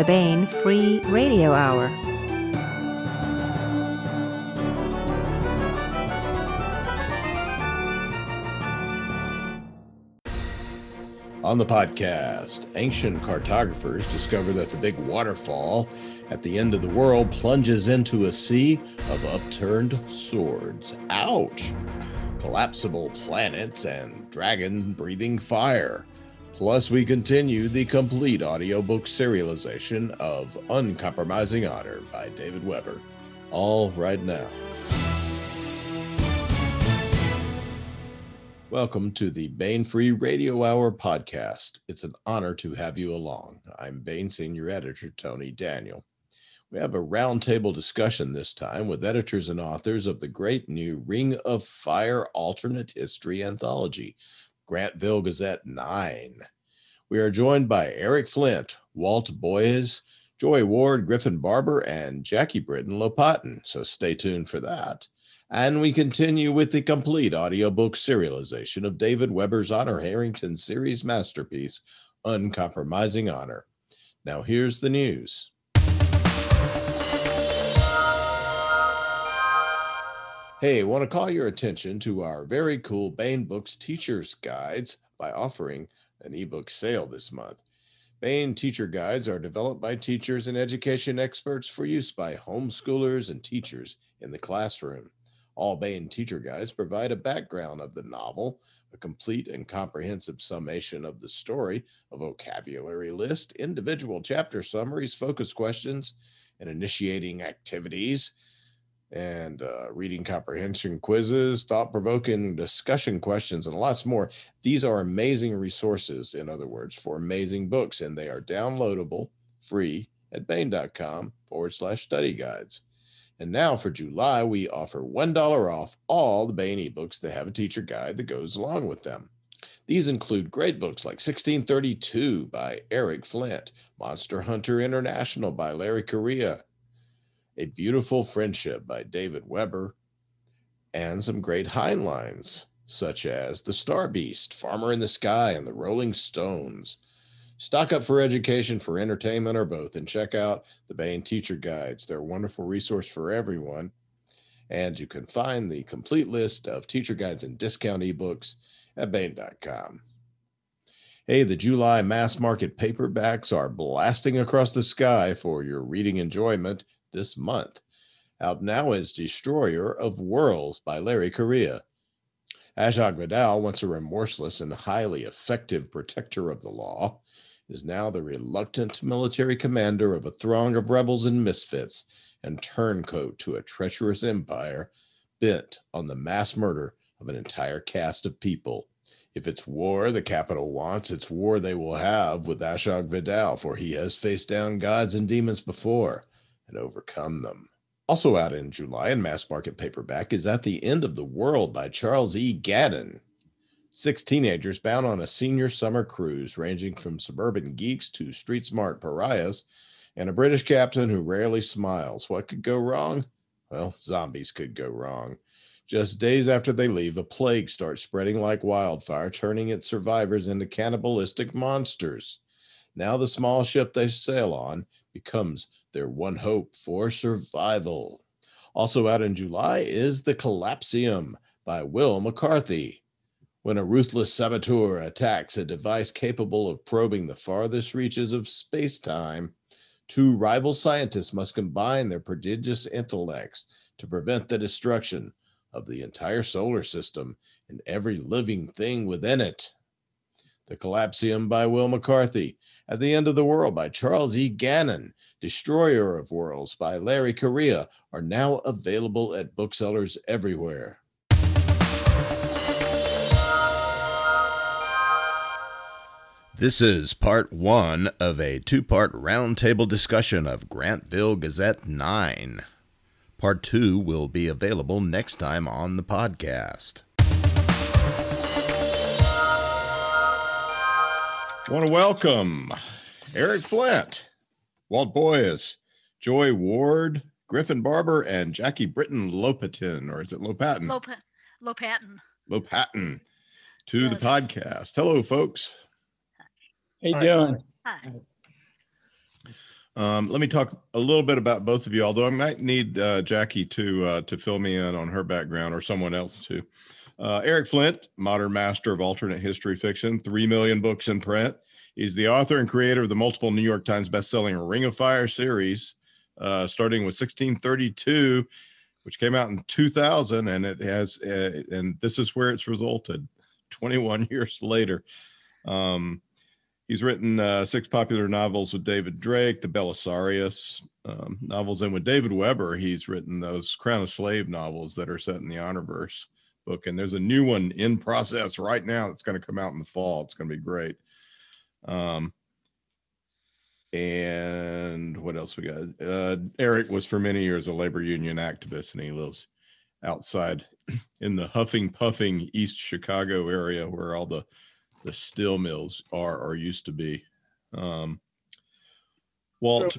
the Baen Free Radio Hour. On the podcast, ancient cartographers discover that the big waterfall at the end of the world plunges into a sea of upturned swords. Ouch! Collapsible planets and dragon breathing fire. Plus, we continue the complete audiobook serialization of Uncompromising Honor by David Weber. All right now. Welcome to the Baen Free Radio Hour podcast. It's an honor to have you along. I'm Baen Senior Editor Tony Daniel. We have a roundtable discussion this time with editors and authors of the great new Ring of Fire alternate history anthology, Grantville Gazette 9. We are joined by Eric Flint, Walt Boyes, Joy Ward, Griffin Barber, and Jackie Britton Lopatin. So stay tuned for that. And we continue with the complete audiobook serialization of David Weber's Honor Harrington series masterpiece, Uncompromising Honor. Now, here's the news. Hey, want to call your attention to our very cool Baen Books Teacher's Guides by offering an ebook sale this month. Baen Teacher Guides are developed by teachers and education experts for use by homeschoolers and teachers in the classroom. All Baen Teacher Guides provide a background of the novel, a complete and comprehensive summation of the story, a vocabulary list, individual chapter summaries, focus questions, and initiating activities and uh, reading comprehension quizzes, thought provoking discussion questions, and lots more. These are amazing resources, in other words, for amazing books, and they are downloadable free at baen.com forward slash study guides. And now for July, we offer $1 off all the Baen ebooks that have a teacher guide that goes along with them. These include great books like 1632 by Eric Flint, Monster Hunter International by Larry Correia, a Beautiful Friendship by David Weber, and some great Heinleins, such as The Star Beast, Farmer in the Sky, and The Rolling Stones. Stock up for education, for entertainment, or both, and check out the Baen Teacher Guides. They're a wonderful resource for everyone. And you can find the complete list of teacher guides and discount ebooks at Baen.com. Hey, the July mass market paperbacks are blasting across the sky for your reading enjoyment this month. Out now is Destroyer of Worlds by Larry Correia. Ashok Vadal, once a remorseless and highly effective protector of the law, is now the reluctant military commander of a throng of rebels and misfits and turncoat to a treacherous empire bent on the mass murder of an entire caste of people. If it's war the capital wants, it's war they will have with Ashok Vadal, for he has faced down gods and demons before and overcome them. Also out in July in mass market paperback is At the End of the World by Charles E. Gannon. Six teenagers bound on a senior summer cruise, ranging from suburban geeks to street smart pariahs, and a British captain who rarely smiles. What could go wrong? Well, zombies could go wrong. Just days after they leave, a plague starts spreading like wildfire, turning its survivors into cannibalistic monsters. Now, the small ship they sail on becomes their one hope for survival. Also out in July is The Collapsium by Wil McCarthy. When a ruthless saboteur attacks a device capable of probing the farthest reaches of space time, two rival scientists must combine their prodigious intellects to prevent the destruction of the entire solar system and every living thing within it. The Collapsium by Wil McCarthy. At the End of the World by Charles E. Gannon. Destroyer of Worlds by Larry Correia are now available at booksellers everywhere. This is part one of a two part roundtable discussion of Grantville Gazette 9. Part two will be available next time on the podcast. I want to welcome Eric Flint, Walt Boyes, Joy Ward, Griffin Barber, and Jackie Britton Lopatin, or is it Lopatin? Lop- Lopatin. Lopatin to the podcast. Hello, folks. How you Hi. doing? Hi. Um, let me talk a little bit about both of you, although I might need uh, Jackie to uh, to fill me in on her background or someone else too. Uh, Eric Flint, modern master of alternate history fiction, three million books in print. He's the author and creator of the multiple New York Times bestselling Ring of Fire series, uh, starting with 1632, which came out in 2000, and it has, uh, and this is where it's resulted 21 years later. Um, he's written uh, six popular novels with David Drake, the Belisarius um, novels, and with David Weber, he's written those Crown of Slave novels that are set in the Honorverse book. And there's a new one in process right now that's going to come out in the fall. It's going to be great. Um, and what else we got? Uh, Eric was for many years a labor union activist, and he lives outside in the huffing puffing East Chicago area where all the the steel mills are or used to be. Um, Walt,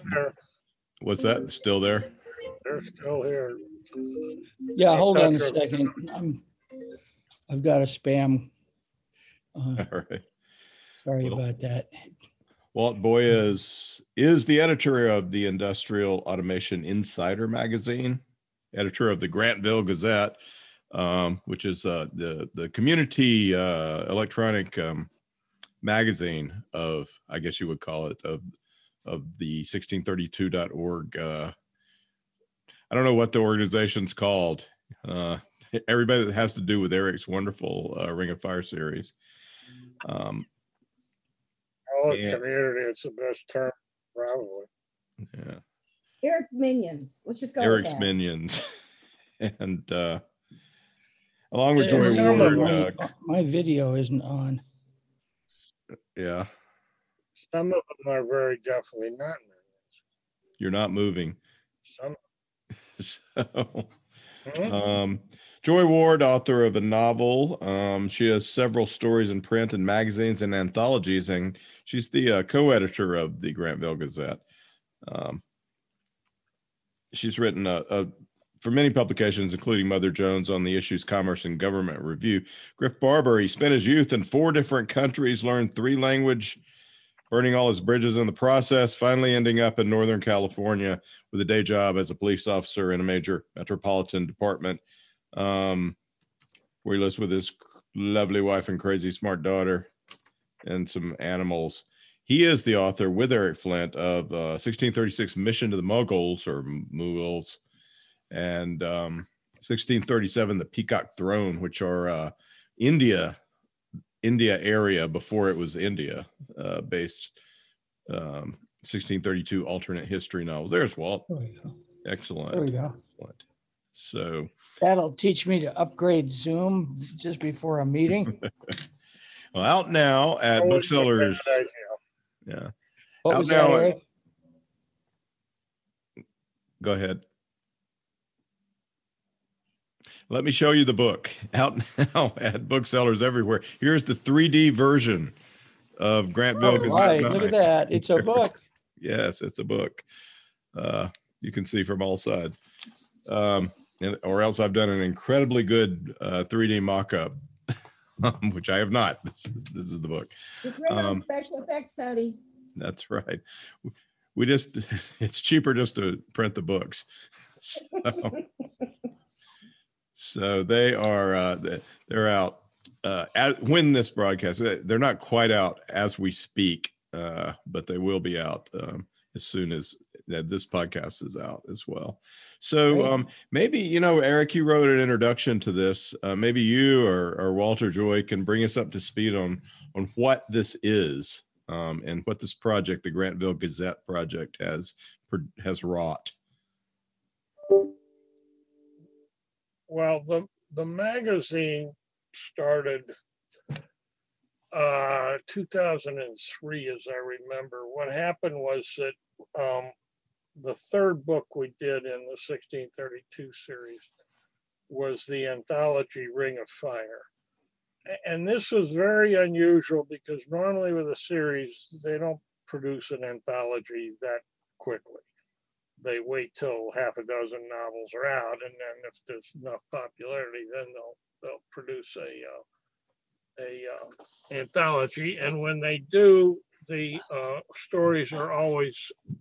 what's that? Still there? They're still here. Yeah, hold on a second. I'm, I've got a spam. Uh, All right. Sorry Well- about that. Walt Boyes is the editor of the Industrial Automation Insider magazine, editor of the Grantville Gazette, um, which is uh, the the community uh, electronic um, magazine of, I guess you would call it, of of the 1632.org. Uh, I don't know what the organization's called. Uh, everybody that has to do with Eric's wonderful uh, Ring of Fire series. Um, All Yeah. community, it's the best term, probably. yeah. Eric's Minions. Let's just go with Eric's that. Minions. and uh, along with Yeah, Joy some Ward, My uh, my video isn't on. yeah, Some of them are very definitely not millions. you're not moving. Some, So, Hmm? um, Joy Ward, author of a novel. Um, she has several stories in print and magazines and anthologies, and she's the uh, co-editor of the Grantville Gazette. Um, she's written a, a, for many publications, including Mother Jones on the issues Commerce and Government Review. Griff Barber, he spent his youth in four different countries, learned three language, burning all his bridges in the process, finally ending up in Northern California with a day job as a police officer in a major metropolitan department, um, where he lives with his lovely wife and crazy smart daughter and some animals. He is the author with Eric Flint of uh, 1636 Mission to the Muggles or Mughals and um, 1637 The Peacock Throne, which are uh, India India area before it was India uh, based um, 1632 alternate history novels. There's Walt. There we go. Excellent. There we go. Excellent. So, That'll teach me to upgrade Zoom just before a meeting. well, out now at booksellers. Yeah, What Out was that, now, Eric? go ahead. Let me show you the book out now at booksellers everywhere. Here's the 3D version of Grantville. Oh, right, look at that. It's a book. Yes, it's a book. Uh, you can see from all sides. Um, and, or else I've done an incredibly good uh, 3D mock-up, which I have not. This is, this is the book. It's written on Um, special effects study. That's right. We just, it's cheaper just to print the books. So, so they are, uh, they- they're out. Uh, as, when this broadcast, they're not quite out as we speak, uh, but they will be out um, as soon as that this podcast is out as well. So um, maybe you know, Eric, you wrote an introduction to this. Uh, maybe you or, or Walter Joy can bring us up to speed on on what this is um, and what this project, the Grantville Gazette project, has has wrought. Well, the, the magazine started uh, 2003, as I remember. What happened was that um, the third book we did in the 1632 series was the anthology Ring of Fire. And this was very unusual because normally with a series, they don't produce an anthology that quickly they wait till half a dozen novels are out, and then if there's enough popularity, then they'll they'll produce a uh, a uh, anthology. And when they do, the uh, stories are always al-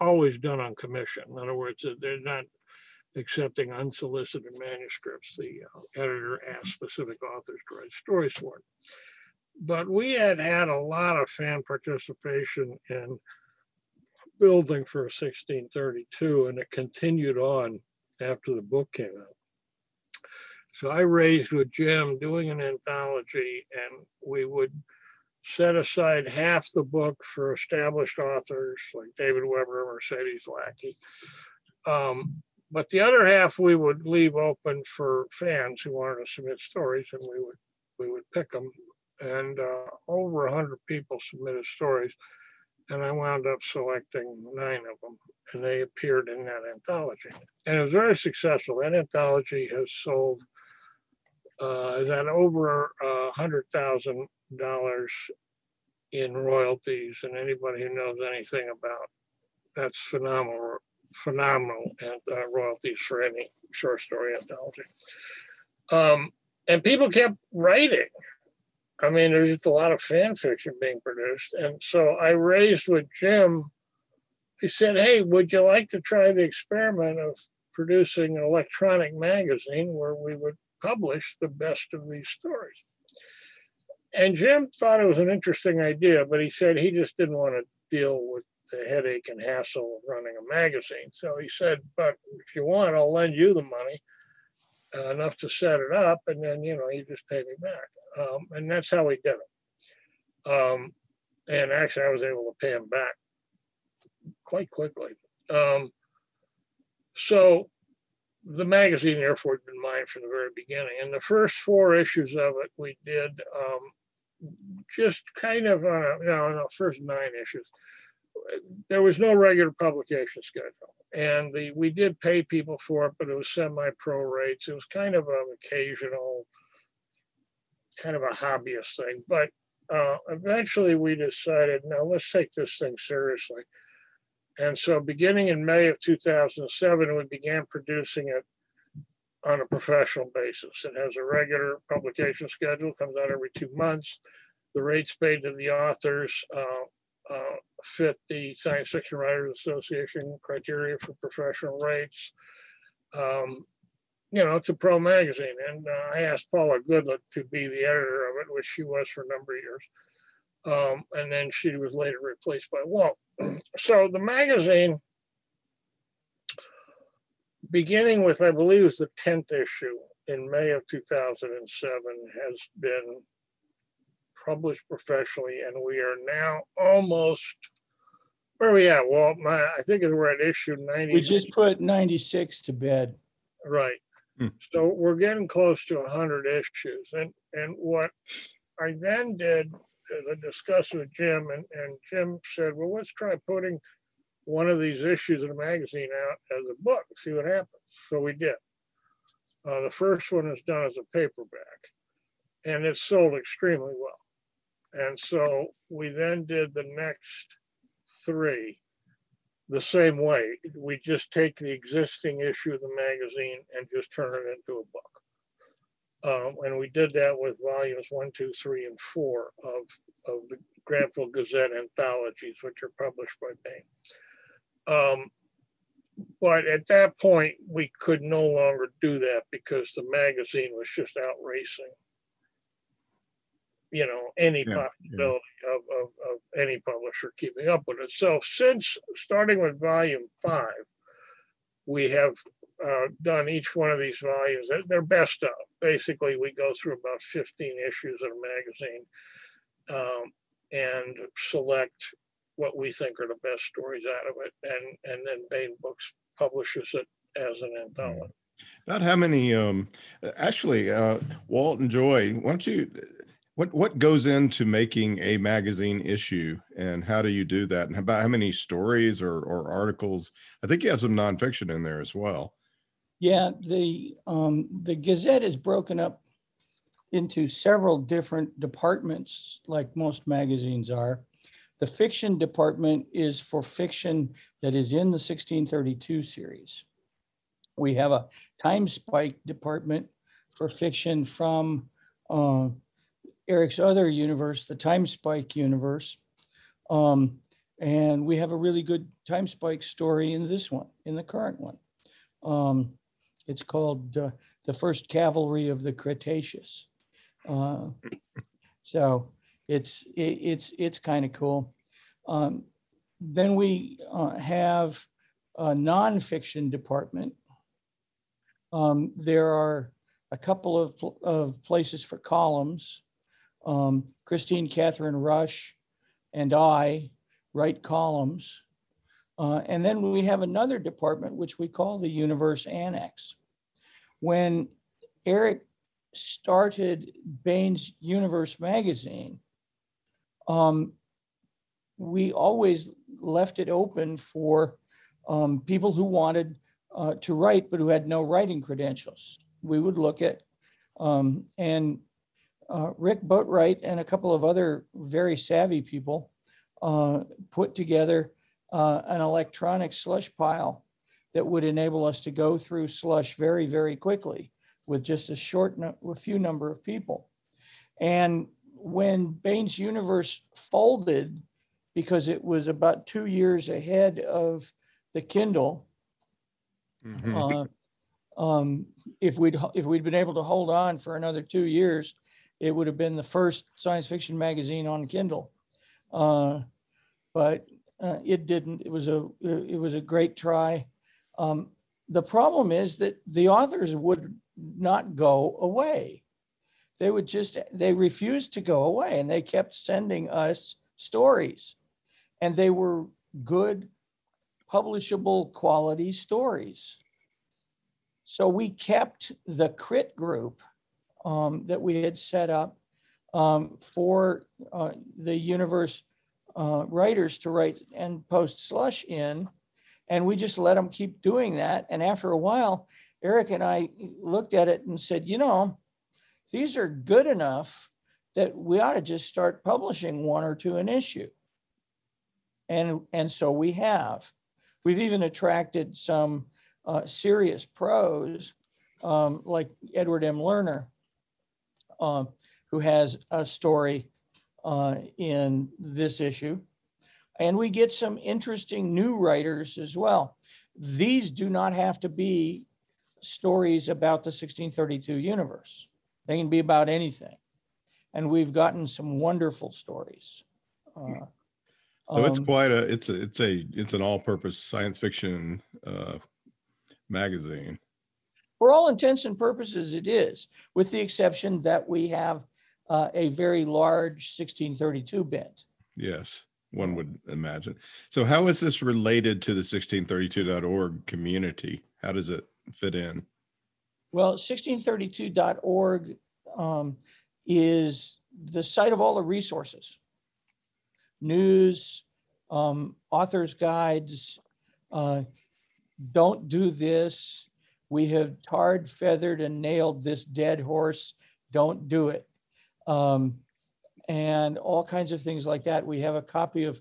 always done on commission. In other words, uh, they're not accepting unsolicited manuscripts. The uh, editor asked specific authors to write stories for it. But we had had a lot of fan participation in building for 1632, and it continued on after the book came out. So I raised with Jim doing an anthology, and we would set aside half the book for established authors like David Weber, Mercedes Lackey. Um, but the other half we would leave open for fans who wanted to submit stories, and we would we would pick them. And uh, over a hundred people submitted stories, and I wound up selecting nine of them, and they appeared in that anthology. And it was very successful. That anthology has sold uh, that over hundred thousand dollars in royalties, and anybody who knows anything about that's phenomenal, phenomenal and uh, royalties for any short story anthology. Um, and people kept writing. I mean, there's just a lot of fan fiction being produced, and so I raised with Jim. He said, "Hey, would you like to try the experiment of producing an electronic magazine where we would publish the best of these stories?" And Jim thought it was an interesting idea, but he said he just didn't want to deal with the headache and hassle of running a magazine. So he said, but if you want, I'll lend you the money uh, enough to set it up. And then, you know, you just pay me back. Um, and that's how he did it. Um, and actually, I was able to pay him back quite quickly. Um, so the magazine, therefore, had been mine from the very beginning. And the first four issues of it, we did um, just kind of on a, no, no, first nine issues. There was no regular publication schedule. And the we did pay people for it, but it was semi-pro rates. It was kind of an occasional, kind of a hobbyist thing. But uh, eventually we decided, now let's take this thing seriously. And so beginning in May of 2007, we began producing it on a professional basis. It has a regular publication schedule, comes out every two months. The rates paid to the authors uh, uh, fit the Science Fiction Writers Association criteria for professional rates. Um, you know, it's a pro magazine. And uh, I asked Paula Goodlett to be the editor of it, which she was for a number of years. Um, and then she was later replaced by Walt. So the magazine, beginning with, I believe, it was the 10th issue in May of 2007, has been published professionally, and we are now almost where are we at, Walt? My, I think we're at issue 90. We just put 96 to bed. Right. Hmm. So we're getting close to 100 issues. And, and what I then did I discussed with Jim, and, and Jim said, well, let's try putting one of these issues of the magazine out as a book, see what happens. So we did. Uh, the first one is done as a paperback, and it sold extremely well. And so we then did the next three the same way. We just take the existing issue of the magazine and just turn it into a book. Um, and we did that with volumes one, two, three, and four of, of the Grantville Gazette anthologies, which are published by Baen. Um, but at that point, we could no longer do that because the magazine was just out racing you know, any Yeah, possibility of, of, of any publisher keeping up with it. So since starting with volume five, we have uh, done each one of these volumes. They're, they're best of. Basically, we go through about 15 issues of a magazine um, and select what we think are the best stories out of it. And, and then Baen Books publishes it as an anthology. About how many, um, actually, uh, Walt and Joy, why don't you, what, what goes into making a magazine issue and how do you do that? And about how many stories or, or articles? I think you have some nonfiction in there as well. Yeah, the, um, the Gazette is broken up into several different departments, like most magazines are. The fiction department is for fiction that is in the 1632 series. We have a time spike department for fiction from uh, Eric's other universe, the Time Spike universe. Um, And we have a really good time spike story in this one, in the current one. Um, it's called uh, The First Cavalry of the Cretaceous. Uh, so it's it, it's it's kind of cool. Um, then we uh, have a nonfiction department. Um, there are a couple of, of places for columns. Um, Kristine Kathryn Rusch and I write columns. Uh, and then we have another department, which we call the Universe Annex. When Eric started Baen's Universe magazine, um, we always left it open for um, people who wanted uh, to write but who had no writing credentials. We would look at um, and uh, Rick Boatwright and a couple of other very savvy people uh, put together uh, an electronic slush pile that would enable us to go through slush very, very quickly with just a short, a few number of people. And when Baen's Universe folded, because it was about two years ahead of the Kindle, Mhm. uh, um, if we'd if we'd been able to hold on for another two years, it would have been the first science fiction magazine on Kindle. Uh, But uh, it didn't. It was a, it was a great try. Um, The problem is that the authors would not go away. They would just, they refused to go away and they kept sending us stories. And they were good, publishable quality stories. So we kept the crit group um, that we had set up um, for uh, the universe uh, writers to write and post slush in. And we just let them keep doing that. And after a while, Eric and I looked at it and said, you know, these are good enough that we ought to just start publishing one or two an issue. And, and so we have. We've even attracted some uh, serious pros, um, like Edward M. Lerner, um, who has a story uh, in this issue. And we get some interesting new writers as well. These do not have to be stories about the 1632 universe. They can be about anything. And we've gotten some wonderful stories. Uh, So it's um, quite a, it's a, it's a, it's an all-purpose science fiction uh, magazine. for all intents and purposes, it is, with the exception that we have uh, a very large 1632 bent. Yes, one would imagine. So how is this related to the 1632.org community? How does it fit in? Well, 1632.org um, is the site of all the resources. News, um, authors guides, uh, don't do this. We have tarred, feathered, and nailed this dead horse. Don't do it. Um, and all kinds of things like that. We have a copy of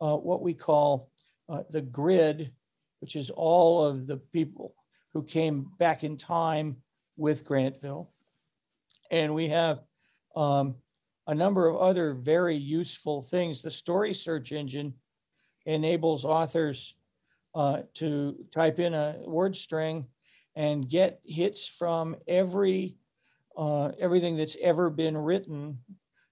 uh, what we call uh, the grid, which is all of the people who came back in time with Grantville. And we have um, a number of other very useful things. The story search engine enables authors uh, to type in a word string and get hits from every uh, everything that's ever been written,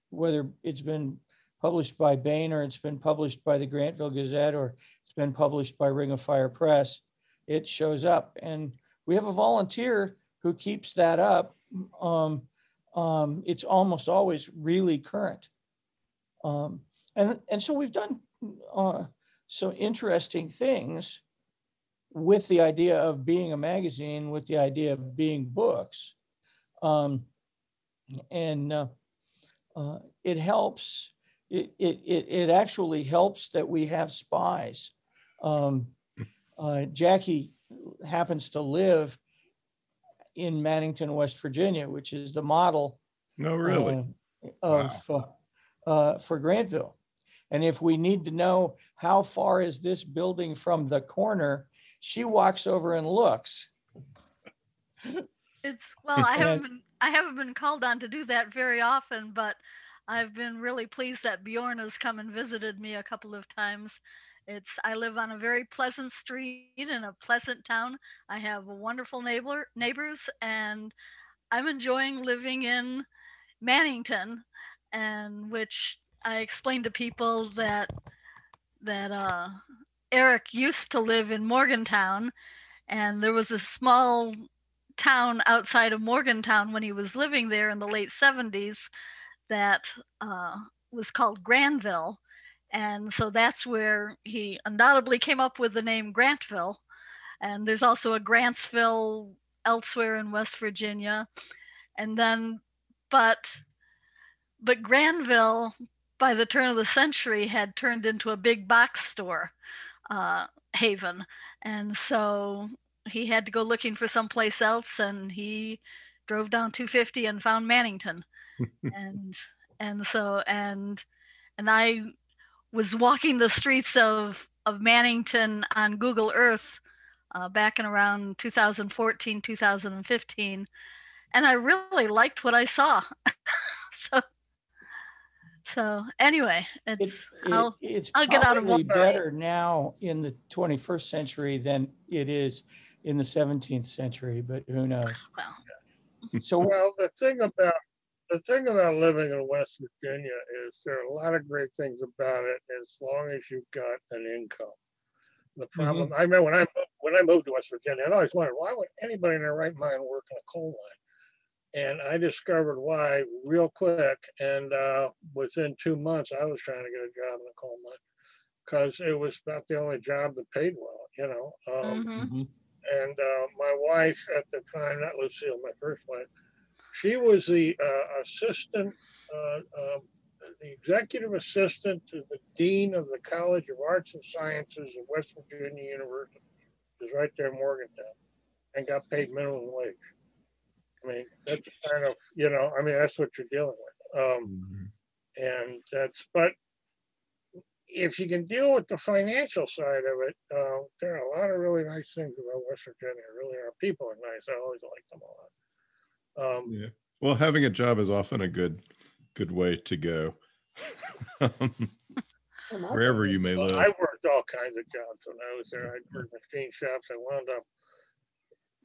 whether it's been published by Baen or it's been published by the Grantville Gazette or it's been published by Ring of Fire Press. It shows up, and we have a volunteer who keeps that up. Um, um, it's almost always really current. Um, and, and so we've done uh, some interesting things with the idea of being a magazine, with the idea of being books. Um, and uh, uh, it helps, it, it, it, it actually helps that we have spies. Um, uh, Jackie happens to live in Mannington, West Virginia, which is the model No, really? uh, of uh, uh, for Grantville. And if we need to know how far is this building from the corner, she walks over and looks. It's well, I haven't And- been I haven't been called on to do that very often, but I've been really pleased that Bjorn has come and visited me a couple of times. It's I live on a very pleasant street in a pleasant town. I have wonderful neighbor neighbors and I'm enjoying living in Mannington and which I explained to people that that uh Eric used to live in Morgantown and there was a small town outside of Morgantown when he was living there in the late 70s that uh, was called Granville. And so that's where he undoubtedly came up with the name Grantville. And there's also a Grantsville elsewhere in West Virginia. And then, but, but Granville, by the turn of the century, had turned into a big box store uh, haven. And so he had to go looking for someplace else and he drove down 250 and found Mannington and and so and and I was walking the streets of of Mannington on Google Earth uh, back in around 2014 2015 and I really liked what I saw so so anyway it's it- I'll It's I'll get out of probably one. better now in the twenty-first century than it is in the seventeenth century, but who knows? well So Well, the thing about, the thing about living in West Virginia is there are a lot of great things about it as long as you've got an income. The problem, I remember when I, moved- when I moved to West Virginia, I always wondered, why would anybody in their right mind work in a coal mine? And I discovered why real quick. And uh, within two months, I was trying to get a job in a coal mine because it was about the only job that paid well, you know. Um, mhm. And uh, my wife at the time, not Lucille, my first wife, she was the uh, assistant, uh, um, the executive assistant to the dean of the College of Arts and Sciences at West Virginia University. It was right there in Morgantown, and got paid minimum wage. I mean, that's kind of, you know, I mean, that's what you're dealing with. Um, and that's but if you can deal with the financial side of it uh, there are a lot of really nice things about west virginia really our people are nice. I always like them a lot. Um, Yeah. Well, having a job is often a good, good way to go. Wherever you may well, live. i worked all kinds of jobs when i was there. I worked machine shops. I wound up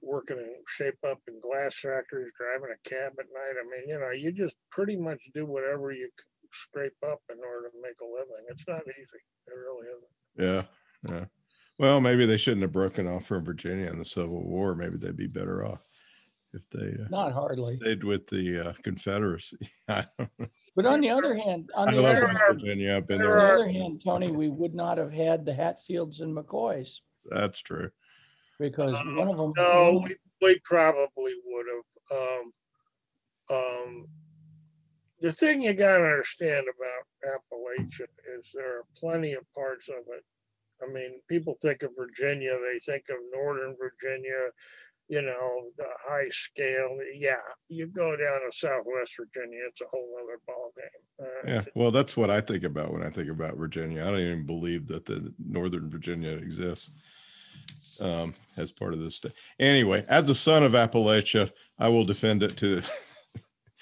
working in shape up in glass factories driving a cab at night. I mean you know you just pretty much do whatever you c- scrape up in order to make a living it's not easy it really isn't Yeah, yeah. Well, maybe they shouldn't have broken off from Virginia in the Civil War. Maybe they'd be better off if they uh, not hardly. stayed with the uh, Confederacy. I don't know. But on the other hand, on I the love other, West Virginia. I've been there on the there. other hand, Tony, we would not have had the Hatfields and McCoys That's true. because Uh, one of them. No, we, we probably would have. Um, um, the thing you gotta understand about Appalachia is there are plenty of parts of it. I mean, people think of Virginia, they think of Northern Virginia, you know, the high scale. Yeah, you go down to Southwest Virginia, it's a whole other ballgame. Uh, Yeah. Well, that's what I think about when I think about Virginia. I don't even believe that the Northern Virginia exists um, as part of this state. Anyway, as a son of Appalachia, I will defend it to.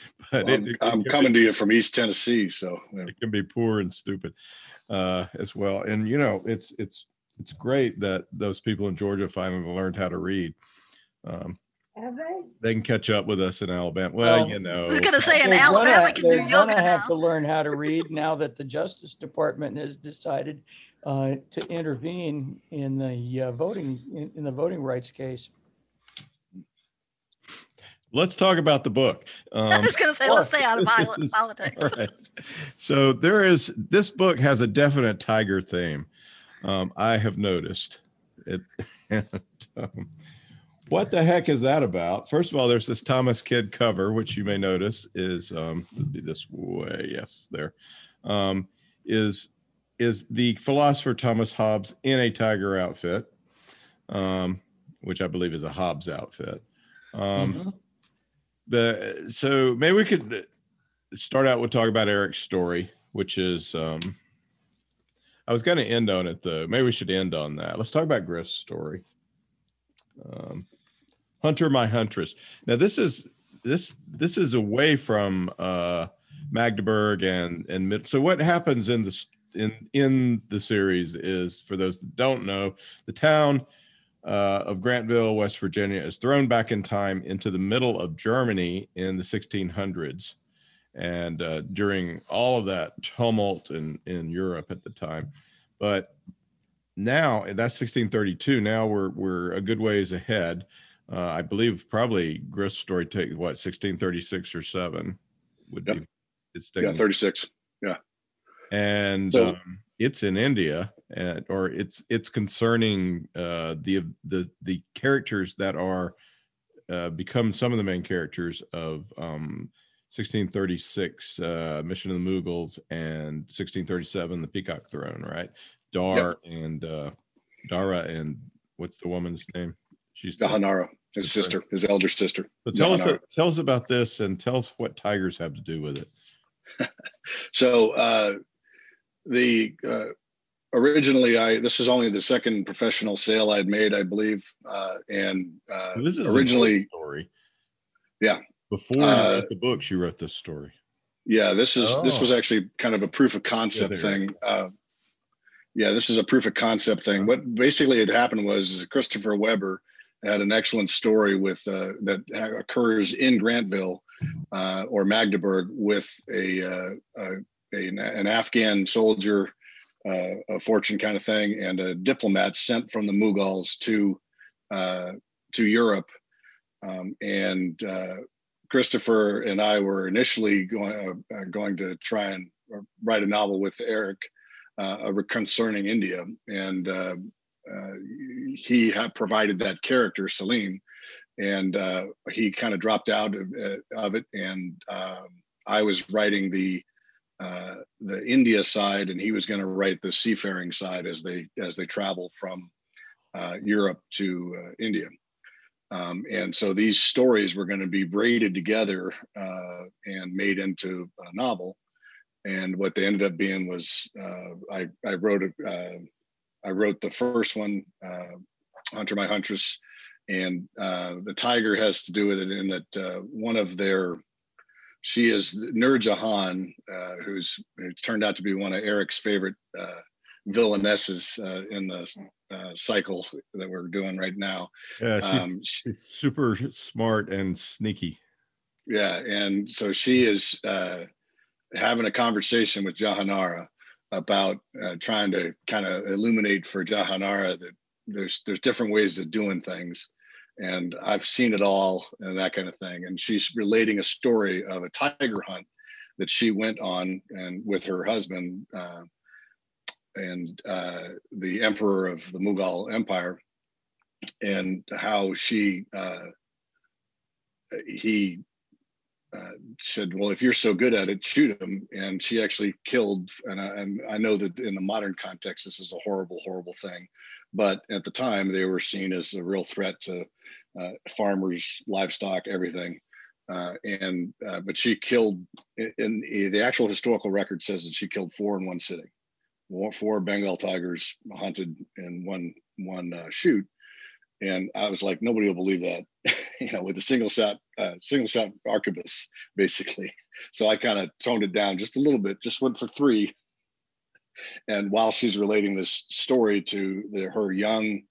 but Well, it- I'm, it- I'm it coming be- to you from East Tennessee, so you know, it can be poor and stupid uh, as well. And you know, it's it's it's great that those people in Georgia finally learned how to read. Um, Have they? they can catch up with us in Alabama. Well, Well, you know, I was gonna say in They're Alabama gonna- can they're gonna have to learn how to read now that the Justice Department has decided uh, to intervene in the uh, voting, in, in the voting rights case. Let's talk about the book. I Um, was gonna say, let's stay out of This poli- is- politics. All right. So there is this book has a definite tiger theme. Um, I have noticed it. and, um, what the heck is that about? First of all, there's this Thomas Kidd cover, which you may notice is um, be this way. Yes, there um, is is the philosopher Thomas Hobbes in a tiger outfit, um, which I believe is a Hobbes outfit. Um, Mhm. The so maybe we could start out with talk about Eric's story, which is um I was going to end on it though. Maybe we should end on that. Let's talk about Griff's story. Um, Hunter, my huntress. Now this is this this is away from uh Magdeburg and and Mid- so what happens in the in in the series is for those that don't know, the town uh, of Grantville, West Virginia, is thrown back in time into the middle of Germany in the 1600s, and uh, during all of that tumult in in Europe at the time, but now that's 1632. Now we're we're a good ways ahead. Uh, I believe probably Griff's story take what 1636 or seven would Yep. be. It's Yeah, taking 36. and So- um, it's in India, and or it's it's concerning uh, the the the characters that are uh, become some of the main characters of um, 1636 uh, Mission of the Mughals and 1637 the Peacock Throne, right? Dar and uh, Dara and what's the woman's name? She's the- Jahanara, his sister, his elder sister. so tell us tell us about this and tell us what tigers have to do with it. So uh, the uh, originally, I this is only the second professional sale I'd made, I believe, uh, and uh, So this is originally, story. Yeah. Before you Uh, wrote the books, you wrote this story. yeah, this is this Oh. was actually kind of a proof of concept there. thing. Uh, yeah, this is a proof of concept thing. What basically had happened was Christopher Weber had an excellent story with uh, that occurs in Grantville uh, or Magdeburg with a, uh, a, a an Afghan soldier, uh, a fortune kind of thing, and a diplomat sent from the Mughals to uh, to Europe, um, and uh, Christopher and I were initially going uh, uh, going to try and write a novel with Eric uh, concerning India, and he had provided that character Salim, and he kind of dropped out of, of it, and um, I was writing the uh, the India side, and he was going to write the seafaring side as they as they travel from uh, Europe to uh, India. Um, and so these stories were going to be braided together uh, and made into a novel. And what they ended up being was uh, I, I wrote a, I wrote the first one, Hunter My Huntress, and the tiger has to do with it in that one of their she is Nur Jahan, uh, who's who turned out to be one of Eric's favorite uh, villainesses uh, in the uh, cycle that we're doing right now. Yeah, she's, Um, she's super smart and sneaky. Yeah, and so she is uh, having a conversation with Jahanara about uh, trying to kind of illuminate for Jahanara that there's there's different ways of doing things, and I've seen it all and that kind of thing. And she's relating a story of a tiger hunt that she went on and with her husband uh, and uh, the emperor of the Mughal Empire, and how she uh, he uh, said, "Well, if you're so good at it, shoot him." And she actually killed. And I, and I know that in the modern context, this is a horrible, horrible thing, but at the time, they were seen as a real threat to uh, farmers, livestock, everything. Uh, and uh, but she killed. In, the actual historical record says that she killed four in one sitting. Four- Four Bengal tigers hunted in one one uh, shoot, and I was like, nobody will believe that, you know, with a single shot, uh, single shot arquebus, basically. So I kind of toned it down just a little bit, just went for three. And while she's relating this story to the, her young,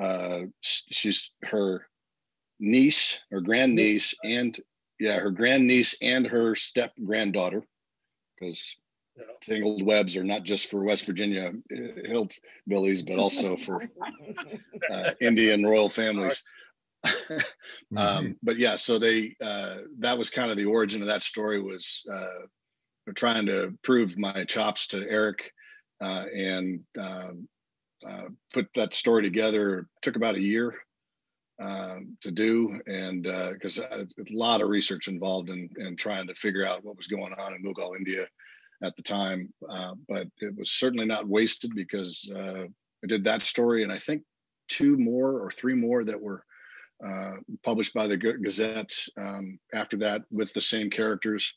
uh, she's her niece, her grandniece, and yeah, her grandniece and her step granddaughter, because Yeah. tangled webs are not just for West Virginia uh, hillbillies, but also for uh, Indian royal families. Mm-hmm. um, but yeah, so they uh, that was kind of the origin of that story was uh, trying to prove my chops to Eric uh, and um, uh, put that story together. Took about a year um, to do, and because a lot of research involved in, in trying to figure out what was going on in Mughal India at the time. Uh, but it was certainly not wasted because uh, I did that story, and I think two more or three more that were uh, published by the Gazette um, after that with the same characters.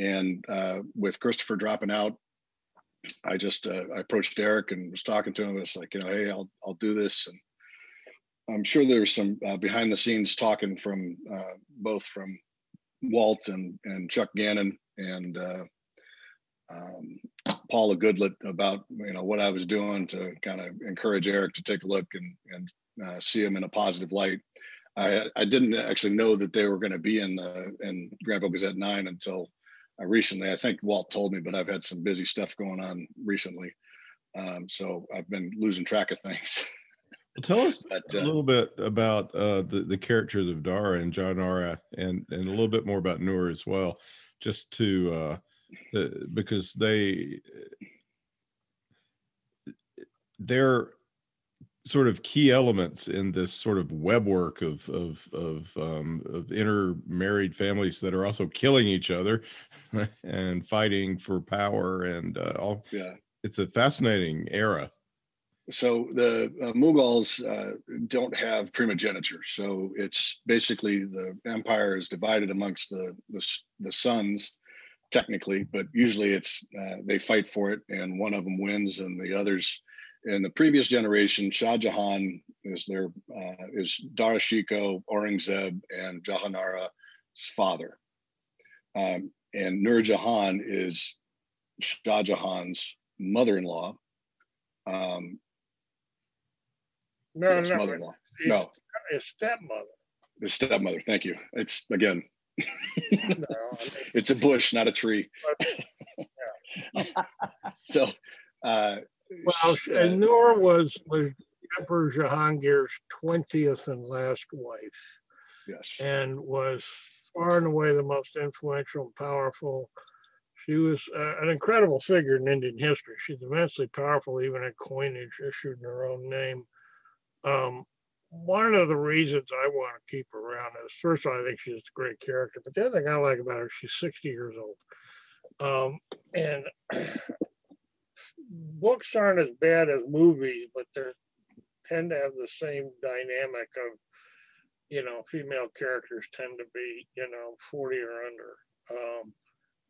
And uh, with Christopher dropping out, I just uh, I approached Eric and was talking to him. It's like, you know, hey, I'll I'll do this. And I'm sure there's some uh, behind the scenes talking from uh, both from Walt and and Chuck Gannon and uh, um, Paula Goodlett about you know what I was doing to kind of encourage Eric to take a look and and uh, see him in a positive light. I I didn't actually know that they were going to be in the in Grantville Gazette nine until uh, recently. I think Walt told me, but I've had some busy stuff going on recently, um, so I've been losing track of things. Well, tell us But, a uh, little bit about uh, the the characters of Dara and Jahanara, and and a little bit more about Noor as well, just to uh, because they they're sort of key elements in this sort of web work of of of um, of intermarried families that are also killing each other and fighting for power and uh, all. Yeah. It's a fascinating era. So the uh, Mughals uh, don't have primogeniture. So it's basically the empire is divided amongst the the, the sons, technically, but usually it's uh, they fight for it, and one of them wins, and the others. In the previous generation, Shah Jahan is their uh, is Dara Shikoh, Aurangzeb, and Jahanara's father, um, and Nur Jahan is Shah Jahan's mother-in-law. Um, No, no, mother-in-law. his, No, his stepmother. his stepmother. Thank you. It's again, No, I mean, it's a bush, not a tree. so, uh, well, and Noor was was Emperor Jahangir's twentieth and last wife, yes, and was far and away the most influential and powerful. She was uh, an incredible figure in Indian history. She's immensely powerful, even in coinage issued in her own name. Um, one of the reasons I want to keep her around is first of all, I think she's a great character, but the other thing I like about her, she's 60 years old. Um, and books aren't as bad as movies, but they tend to have the same dynamic of, you know, female characters tend to be, you know, 40 or under. Um,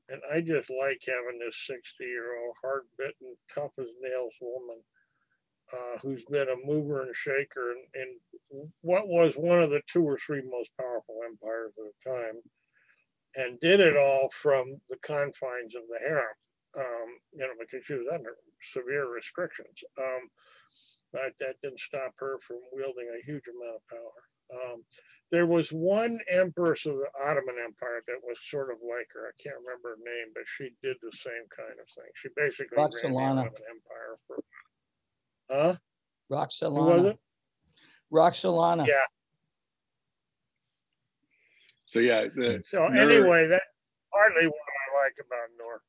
and I just like having this 60 year old, hard bitten, tough as nails woman uh, who's been a mover and shaker in, in what was one of the two or three most powerful empires of the time, and did it all from the confines of the harem, um, you know, because she was under severe restrictions. Um, but that didn't stop her from wielding a huge amount of power. Um, there was one empress of the Ottoman Empire that was sort of like her. I can't remember her name, but she did the same kind of thing. She basically ran the Roxolana. Ottoman Empire for. Huh? Who was it? Roxolana. Yeah. so yeah, the, So Nur- anyway, that's partly what I like about Nor.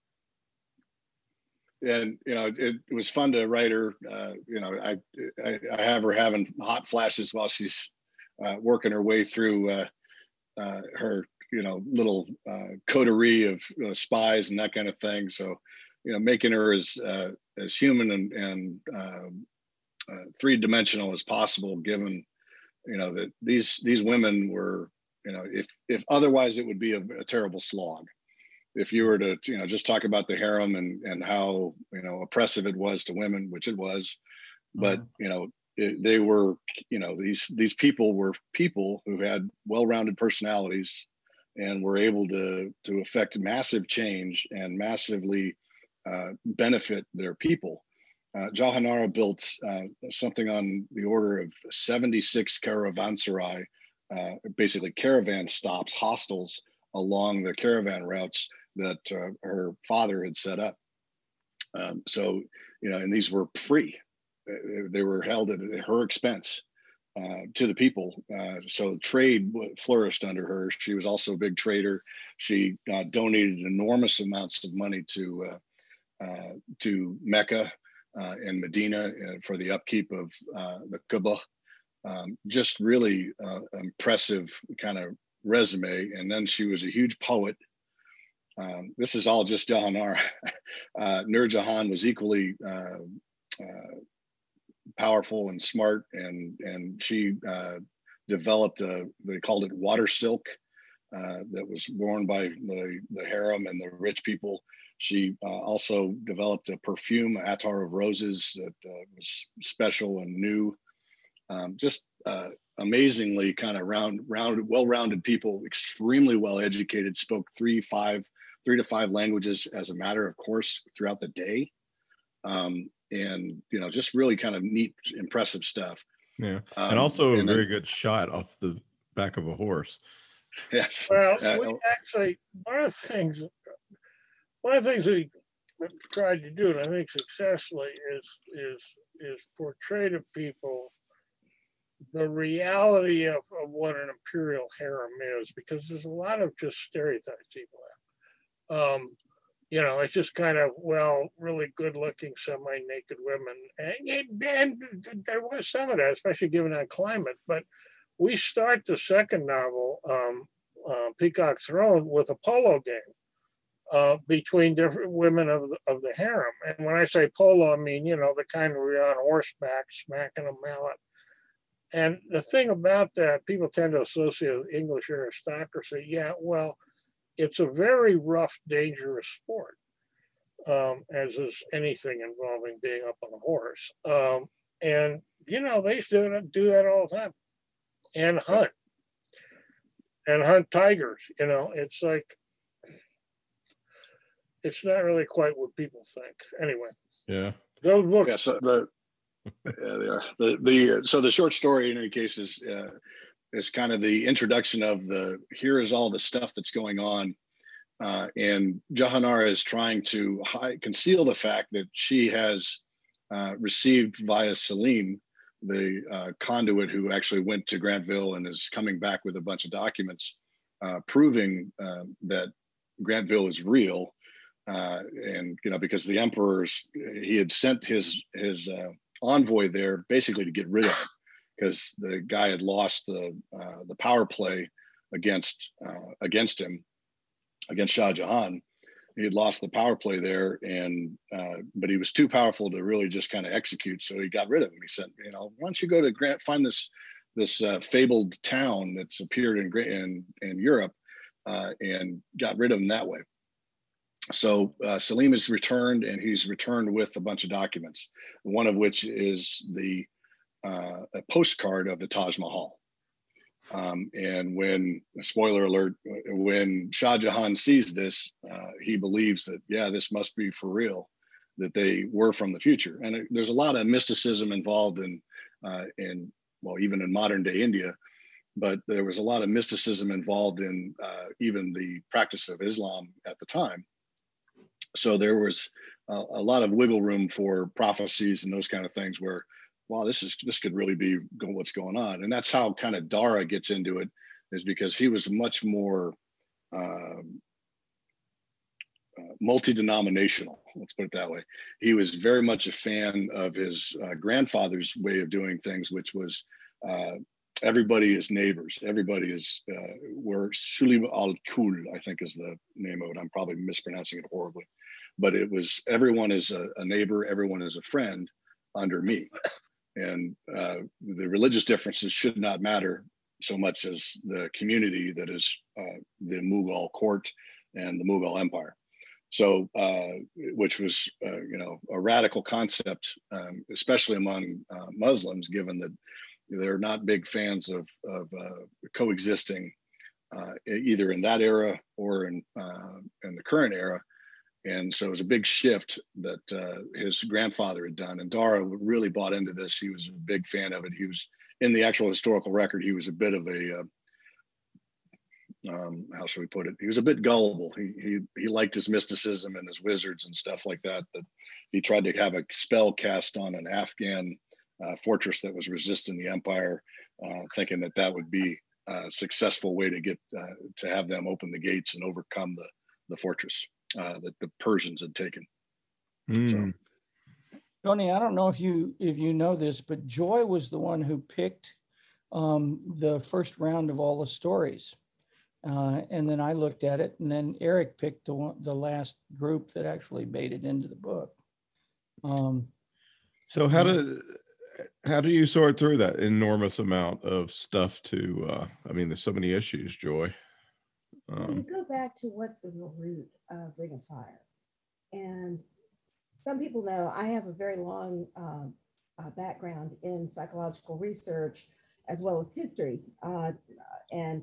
And you know, it, it was fun to write her. Uh, you know, I, I I have her having hot flashes while she's uh, working her way through uh, uh, her you know little uh, coterie of uh, spies and that kind of thing. So you know, making her as uh, as human and and um, uh, three dimensional as possible, given you know that these these women were you know if if otherwise it would be a, a terrible slog if you were to you know just talk about the harem and and how you know oppressive it was to women which it was but you know it, they were you know these these people were people who had well-rounded personalities and were able to to affect massive change and massively uh, benefit their people. Uh, Jahanara built uh, something on the order of 76 caravanserai, uh, basically caravan stops, hostels along the caravan routes that uh, her father had set up. Um, so, you know, and these were free. They, they were held at her expense uh, to the people. Uh, so trade flourished under her. She was also a big trader. She uh, donated enormous amounts of money to uh, uh, to Mecca uh, and Medina uh, for the upkeep of uh, the Kaaba. Um, just really uh, impressive kind of resume. And then she was a huge poet. Um, this is all just Jahanara. Uh, Nur Jahan was equally uh, uh, powerful and smart, and and she uh, developed a they called it water silk uh, that was worn by the the harem and the rich people. She uh, also developed a perfume, attar of roses, that was special and new. Um, just amazingly kind of round, rounded, well-rounded people, extremely well educated, spoke three, five, three to five languages as a matter of course throughout the day. Um, and you know, just really kind of neat, impressive stuff. Yeah. Um, and also a and then- very good shot off the back of a horse. Yes. Well, Uh, we actually, one of the things, one of the things we tried to do, and I think successfully, is, is, is portray to people the reality of, of what an imperial harem is, because there's a lot of just stereotypes people have. Um, you know, it's just kind of, well, really good looking semi-naked women. And, and there was some of that, especially given that climate, but we start the second novel, um, uh, Peacock Throne, with a polo game uh, between different women of the, of the harem. And when I say polo, I mean, you know, the kind where you're on horseback smacking a mallet. And the thing about that, people tend to associate with English aristocracy. Yeah, well, it's a very rough, dangerous sport, um, as is anything involving being up on a horse. Um, and, you know, they still do that all the time and hunt and hunt tigers. You know, it's like, it's not really quite what people think. Anyway, Yeah. those books. Yeah, so the yeah, they are the the uh, so the short story in any case is uh, is kind of the introduction of the here is all the stuff that's going on, uh, and Jahanara is trying to hide, conceal the fact that she has uh, received via Salim, the uh, conduit who actually went to Grantville and is coming back with a bunch of documents uh, proving um, that Grantville is real. Uh, and you know because the emperor's he had sent his his uh, envoy there basically to get rid of him because the guy had lost the uh, the power play against uh, against him against Shah Jahan. He had lost the power play there, and uh, but he was too powerful to really just kind of execute. So he got rid of him. He said, you know, why don't you go to Grant, find this this uh, fabled town that's appeared in in in Europe, uh, and got rid of him that way. So uh, Salim has returned, and he's returned with a bunch of documents. One of which is the uh, a postcard of the Taj Mahal. Um, and when spoiler alert, when Shah Jahan sees this, uh, he believes that yeah, this must be for real, that they were from the future. And it, there's a lot of mysticism involved in uh, in well, even in modern day India, but there was a lot of mysticism involved in uh, even the practice of Islam at the time. So there was a, a lot of wiggle room for prophecies and those kind of things where wow this is this could really be what's going on. And that's how kind of dara gets into it is because he was much more um, uh, multi-denominational let's put it that way. He was very much a fan of his uh, grandfather's way of doing things which was uh, everybody is neighbors. Everybody is uh, we're shulim al kul i think is the name of it. I'm probably mispronouncing it horribly. But it was everyone is a, a neighbor everyone is a friend under me and uh, the religious differences should not matter so much as the community that is uh, the Mughal court and the Mughal Empire. So, uh, which was uh, you know a radical concept, um, especially among uh, Muslims, given that they're not big fans of of uh, coexisting either in that era or in in the current era and so it was a big shift that uh, his grandfather had done. And dara really bought into this. He was a big fan of it. He was in the actual historical record he was a bit of a uh, um, how should we put it? He was a bit gullible. He, he he liked his mysticism and his wizards and stuff like that but he tried to have a spell cast on an afghan uh, fortress that was resisting the empire uh, thinking that that would be a successful way to get uh, to have them open the gates and overcome the the fortress uh, that the Persians had taken. Mm. Tony, I don't know if you if you know this, but Joy was the one who picked um, the first round of all the stories, uh, and then I looked at it, and then Eric picked the one, the last group that actually made it into the book. Um, So how do how do you sort through that enormous amount of stuff to uh I mean there's so many issues, Joy. Um, you go back to what's the root of Ring of Fire. And some people know I have a very long uh, uh, background in psychological research as well as history. Uh, and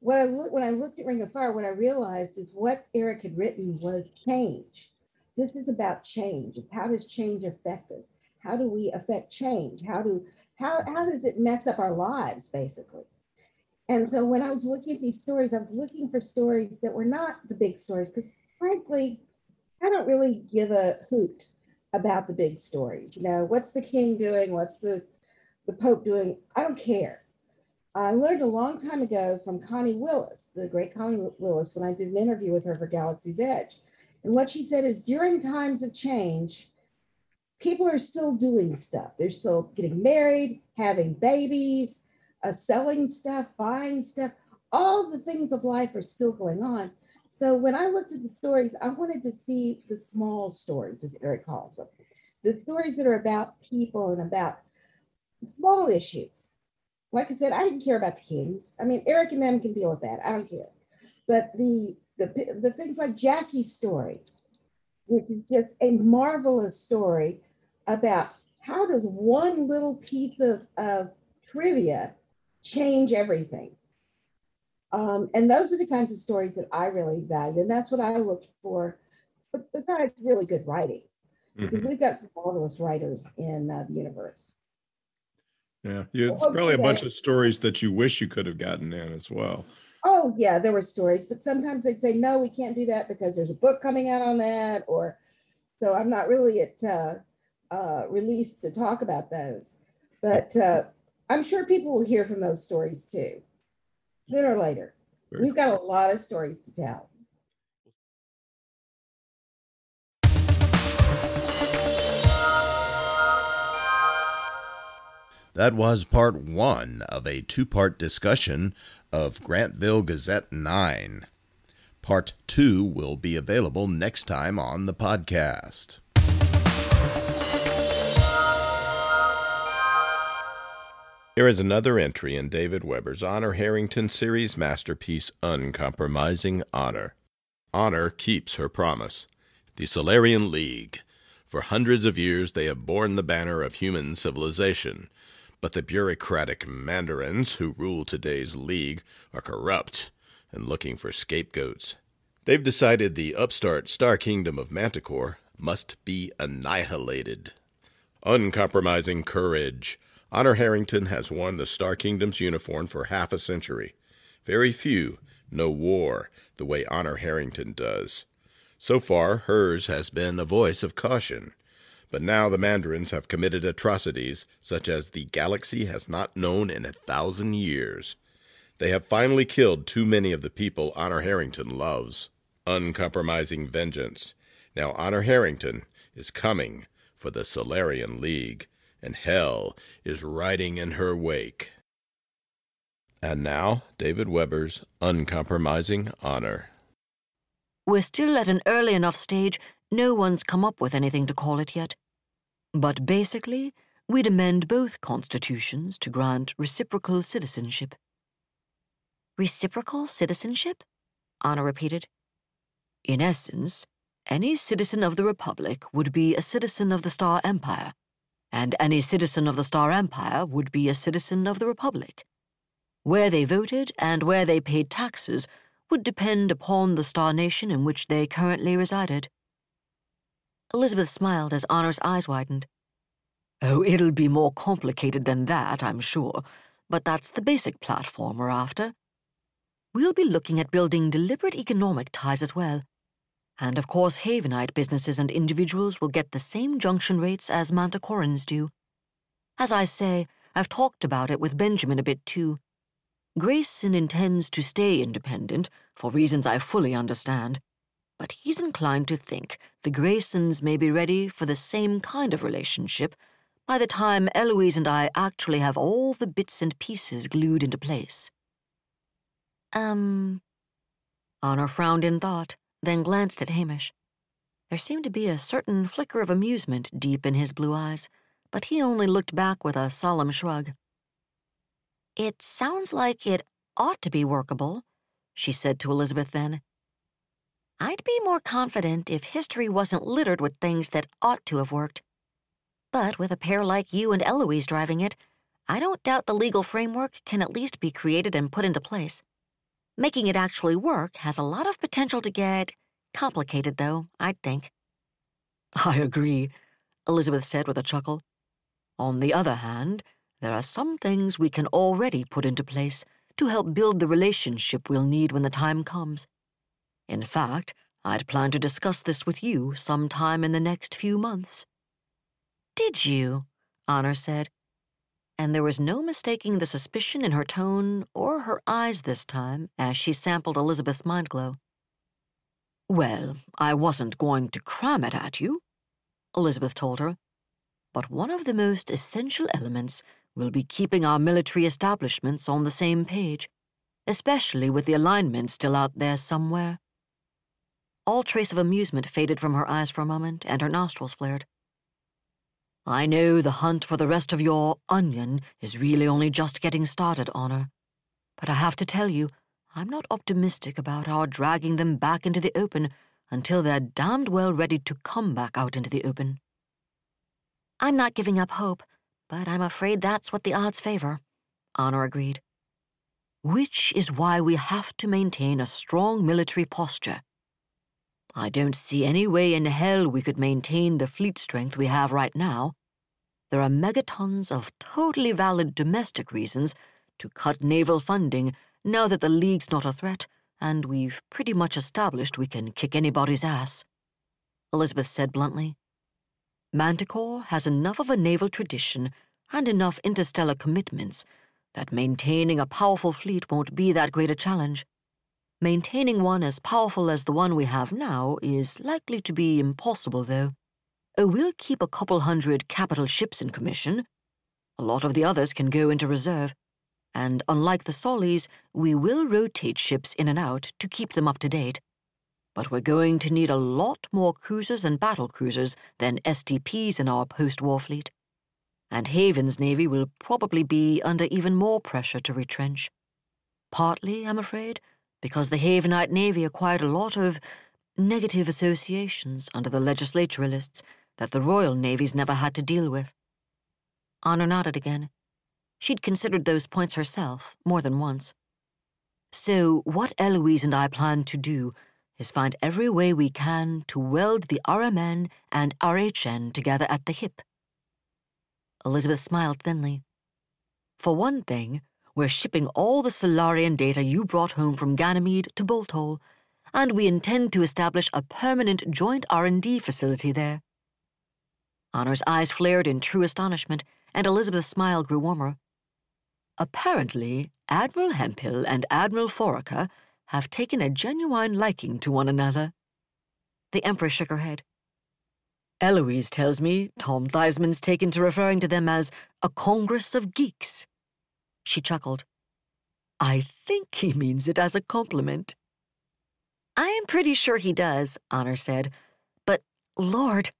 what I when I looked at Ring of Fire, what I realized is what Eric had written was change. This is about change. How does change affect us? How do we affect change? How do how how does it mess up our lives, basically? And so when I was looking at these stories, I was looking for stories that were not the big stories, because frankly, I don't really give a hoot about the big stories. You know, what's the king doing? What's the the Pope doing? I don't care. I learned a long time ago from Connie Willis, the great Connie Willis, when I did an interview with her for Galaxy's Edge. And what she said is during times of change, people are still doing stuff. They're still getting married, having babies, uh, selling stuff, buying stuff. All the things of life are still going on. So when I looked at the stories, I wanted to see the small stories, as Eric calls them, the stories that are about people and about small issues. Like I said, I didn't care about the kings. I mean, Eric and them can deal with that. I don't care. But the the, the things like Jackie's story, which is just a marvelous story about how does one little piece of, of trivia change everything. Um, and those are the kinds of stories that I really value. And that's what I look for, but besides really good writing, because Mhm. we've got some marvelous writers in uh, the universe. Yeah, yeah, it's Well, probably a bunch of stories that you wish you could have gotten in as well. Oh, yeah, there were stories, but sometimes they'd say, no, we can't do that because there's a book coming out on that, or so I'm not really at uh, uh, release to talk about those. But uh, I'm sure people will hear from those stories too, sooner or later. Very We've got a lot of stories to tell. That was part one of a two part discussion of Grantville Gazette 9. Part two will be available next time on the podcast. Here is another entry in David Weber's Honor Harrington series masterpiece, Uncompromising Honor. Honor keeps her promise. The Solarian League. For hundreds of years, they have borne the banner of human civilization. But the bureaucratic mandarins who rule today's League are corrupt and looking for scapegoats. They've decided the upstart Star Kingdom of Manticore must be annihilated. Uncompromising courage. Honor Harrington has worn the Star Kingdom's uniform for half a century. Very few know war the way Honor Harrington does. So far, hers has been a voice of caution. But now the Mandarins have committed atrocities such as the galaxy has not known in a thousand years. They have finally killed too many of the people Honor Harrington loves. Uncompromising vengeance. Now Honor Harrington is coming for the Solarian League, and hell is riding in her wake. And now, David Weber's Uncompromising Honor. We're still at an early enough stage, no one's come up with anything to call it yet. But basically, we'd amend both constitutions to grant reciprocal citizenship. Reciprocal citizenship? Anna repeated. In essence, any citizen of the Republic would be a citizen of the Star Empire, and any citizen of the Star Empire would be a citizen of the Republic. Where they voted and where they paid taxes would depend upon the Star Nation in which they currently resided. Elizabeth smiled as Honor's eyes widened. Oh, it'll be more complicated than that, I'm sure, but that's the basic platform we're after. We'll be looking at building deliberate economic ties as well. And of course, Havenite businesses and individuals will get the same junction rates as Manticorans do. As I say, I've talked about it with Benjamin a bit too. Grayson intends to stay independent, for reasons I fully understand, but he's inclined to think the Graysons may be ready for the same kind of relationship by the time Eloise and I actually have all the bits and pieces glued into place. Um. Honor frowned in thought, then glanced at Hamish. There seemed to be a certain flicker of amusement deep in his blue eyes, but he only looked back with a solemn shrug. It sounds like it ought to be workable, she said to Elizabeth then. I'd be more confident if history wasn't littered with things that ought to have worked. But with a pair like you and Eloise driving it, I don't doubt the legal framework can at least be created and put into place. Making it actually work has a lot of potential to get complicated, though, I'd think. I agree, Elizabeth said with a chuckle. On the other hand, there are some things we can already put into place to help build the relationship we'll need when the time comes. In fact, I'd planned to discuss this with you sometime in the next few months. Did you? Honor said. And there was no mistaking the suspicion in her tone or her eyes this time as she sampled Elizabeth's mind glow. Well, I wasn't going to cram it at you, Elizabeth told her. But one of the most essential elements will be keeping our military establishments on the same page, especially with the alignment still out there somewhere. All trace of amusement faded from her eyes for a moment, and her nostrils flared. I know the hunt for the rest of your onion is really only just getting started, Honor. But I have to tell you, I'm not optimistic about our dragging them back into the open until they're damned well ready to come back out into the open. I'm not giving up hope, but I'm afraid that's what the odds favor, Honor agreed. Which is why we have to maintain a strong military posture. I don't see any way in hell we could maintain the fleet strength we have right now. There are megatons of totally valid domestic reasons to cut naval funding now that the League's not a threat and we've pretty much established we can kick anybody's ass. Elizabeth said bluntly. Manticore has enough of a naval tradition and enough interstellar commitments that maintaining a powerful fleet won't be that great a challenge. Maintaining one as powerful as the one we have now is likely to be impossible, though. Oh, we'll keep a couple hundred capital ships in commission. A lot of the others can go into reserve. And unlike the Sollies, we will rotate ships in and out to keep them up to date. But we're going to need a lot more cruisers and battle cruisers than SD(P)s in our post war fleet. And Haven's Navy will probably be under even more pressure to retrench. Partly, I'm afraid, because the Havenite Navy acquired a lot of negative associations under the legislaturalists that the Royal Navy's never had to deal with. Honor nodded again. She'd considered those points herself more than once. So, what Eloise and I plan to do is find every way we can to weld the RMN and RHN together at the hip. Elizabeth smiled thinly. For one thing, we're shipping all the Solarian data you brought home from Ganymede to Bolthole, and we intend to establish a permanent joint R&D facility there. Honor's eyes flared in true astonishment, and Elizabeth's smile grew warmer. Apparently, Admiral Hemphill and Admiral Foraker have taken a genuine liking to one another. The Empress shook her head. Eloise tells me Tom Theismann's taken to referring to them as a Congress of Geeks. She chuckled. I think he means it as a compliment. I am pretty sure he does, Honor said. But, Lord,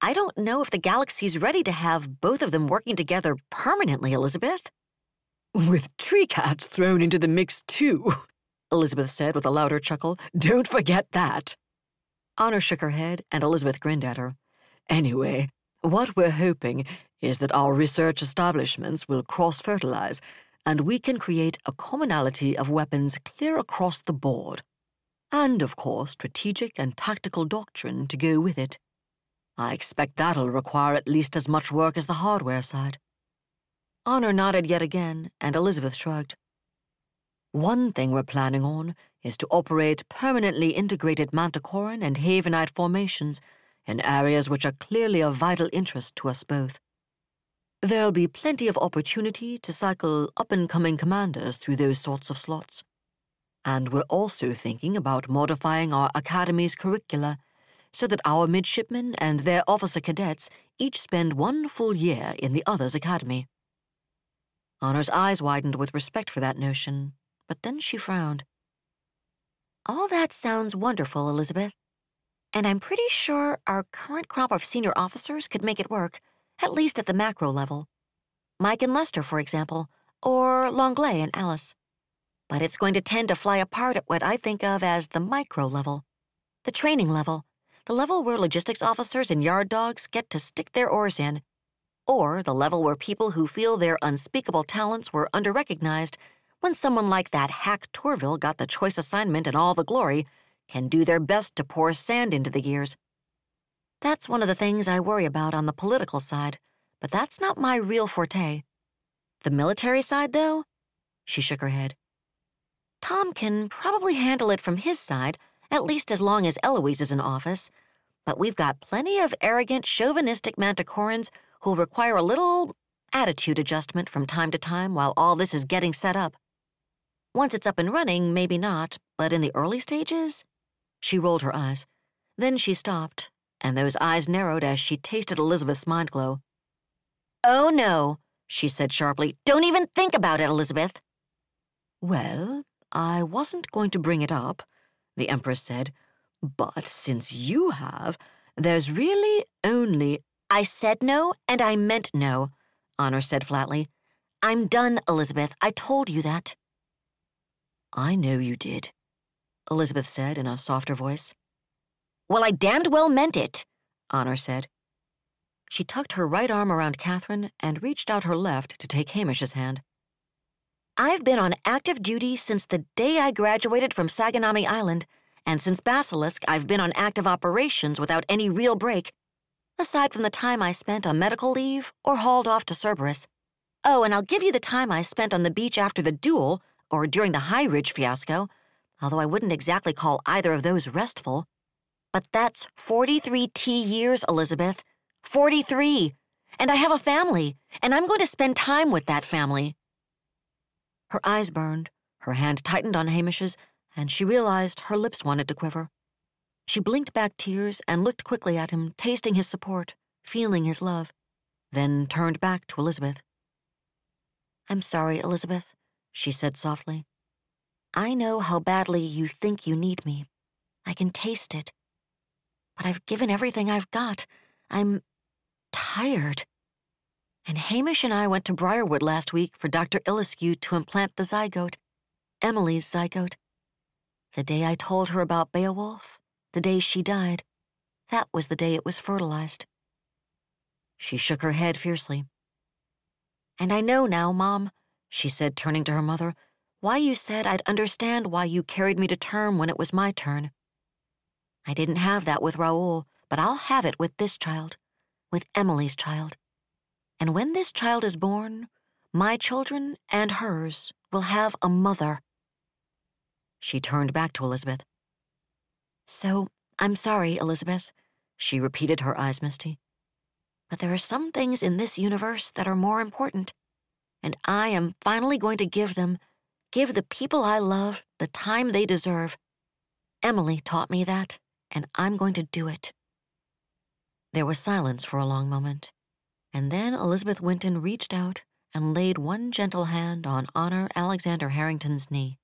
I don't know if the galaxy's ready to have both of them working together permanently, Elizabeth. With tree cats thrown into the mix, too, Elizabeth said with a louder chuckle. Don't forget that. Honor shook her head, and Elizabeth grinned at her. Anyway, what we're hoping is that our research establishments will cross fertilize and we can create a commonality of weapons clear across the board. And, of course, strategic and tactical doctrine to go with it. I expect that'll require at least as much work as the hardware side. Honor nodded yet again, and Elizabeth shrugged. One thing we're planning on is to operate permanently integrated Manticoran and Havenite formations in areas which are clearly of vital interest to us both. There'll be plenty of opportunity to cycle up and coming commanders through those sorts of slots. And we're also thinking about modifying our Academy's curricula so that our midshipmen and their officer cadets each spend one full year in the other's academy. Honor's eyes widened with respect for that notion, but then she frowned. All that sounds wonderful, Elizabeth. And I'm pretty sure our current crop of senior officers could make it work at least at the macro level. Mike and Lester, for example, or Longley and Alice. But it's going to tend to fly apart at what I think of as the micro level, the training level, the level where logistics officers and yard dogs get to stick their oars in, or the level where people who feel their unspeakable talents were underrecognized when someone like that hack Tourville got the choice assignment and all the glory, can do their best to pour sand into the gears. That's one of the things I worry about on the political side, but that's not my real forte. The military side, though? She shook her head. Tom can probably handle it from his side, at least as long as Eloise is in office. But we've got plenty of arrogant, chauvinistic manticorans who'll require a little attitude adjustment from time to time while all this is getting set up. Once it's up and running, maybe not, but in the early stages? She rolled her eyes. Then she stopped, and those eyes narrowed as she tasted Elizabeth's mind glow. Oh no, she said sharply. Don't even think about it, Elizabeth. Well, I wasn't going to bring it up, the Empress said, but since you have, there's really only. I said no, and I meant no, Honor said flatly. I'm done, Elizabeth. I told you that. I know you did, Elizabeth said in a softer voice. Well, I damned well meant it, Honor said. She tucked her right arm around Catherine and reached out her left to take Hamish's hand. I've been on active duty since the day I graduated from Saganami Island, and since Basilisk, I've been on active operations without any real break, aside from the time I spent on medical leave or hauled off to Cerberus. Oh, and I'll give you the time I spent on the beach after the duel, or during the High Ridge fiasco, although I wouldn't exactly call either of those restful. But that's 43 T years, Elizabeth. 43. And I have a family, and I'm going to spend time with that family. Her eyes burned, her hand tightened on Hamish's, and she realized her lips wanted to quiver. She blinked back tears and looked quickly at him, tasting his support, feeling his love, then turned back to Elizabeth. I'm sorry, Elizabeth, she said softly. I know how badly you think you need me. I can taste it. But I've given everything I've got. I'm tired. And Hamish and I went to Briarwood last week for Dr. Illescu to implant the zygote, Emily's zygote. The day I told her about Beowulf, the day she died, that was the day it was fertilized. She shook her head fiercely. And I know now, Mom, she said, turning to her mother, why you said I'd understand why you carried me to term when it was my turn. I didn't have that with Raoul, but I'll have it with this child, with Emily's child. And when this child is born, my children and hers will have a mother. She turned back to Elizabeth. So, I'm sorry, Elizabeth, she repeated, her eyes misty. But there are some things in this universe that are more important, and I am finally going to give them, give the people I love, the time they deserve. Emily taught me that, and I'm going to do it. There was silence for a long moment. And then Elizabeth Winton reached out and laid one gentle hand on Honor Alexander Harrington's knee.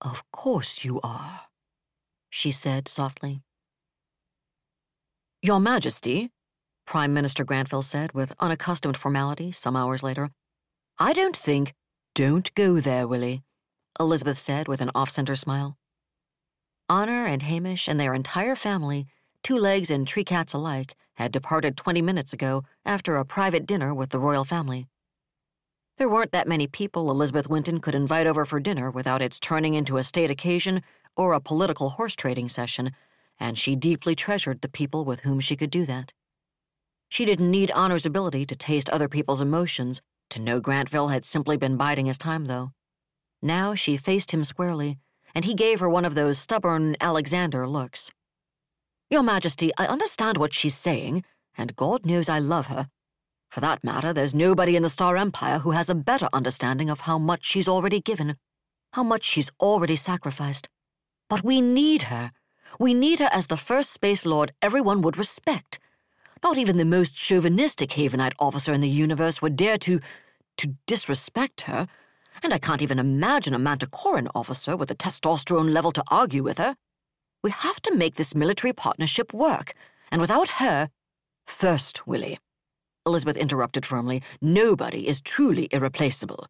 Of course you are, she said softly. Your Majesty, Prime Minister Grantville said with unaccustomed formality some hours later, I don't think. Don't go there, Willie, Elizabeth said with an off center smile. Honor and Hamish and their entire family, two legs and tree cats alike, had departed 20 minutes ago after a private dinner with the royal family. There weren't that many people Elizabeth Winton could invite over for dinner without its turning into a state occasion or a political horse trading session, and she deeply treasured the people with whom she could do that. She didn't need Honor's ability to taste other people's emotions to know Grantville had simply been biding his time, though. Now she faced him squarely, and he gave her one of those stubborn Alexander looks. Your Majesty, I understand what she's saying, and God knows I love her. For that matter, there's nobody in the Star Empire who has a better understanding of how much she's already given, how much she's already sacrificed. But we need her. We need her as the first Space Lord everyone would respect. Not even the most chauvinistic Havenite officer in the universe would dare to. to disrespect her. And I can't even imagine a Manticoran officer with a testosterone level to argue with her. We have to make this military partnership work, and without her. First, Willie, Elizabeth interrupted firmly, nobody is truly irreplaceable.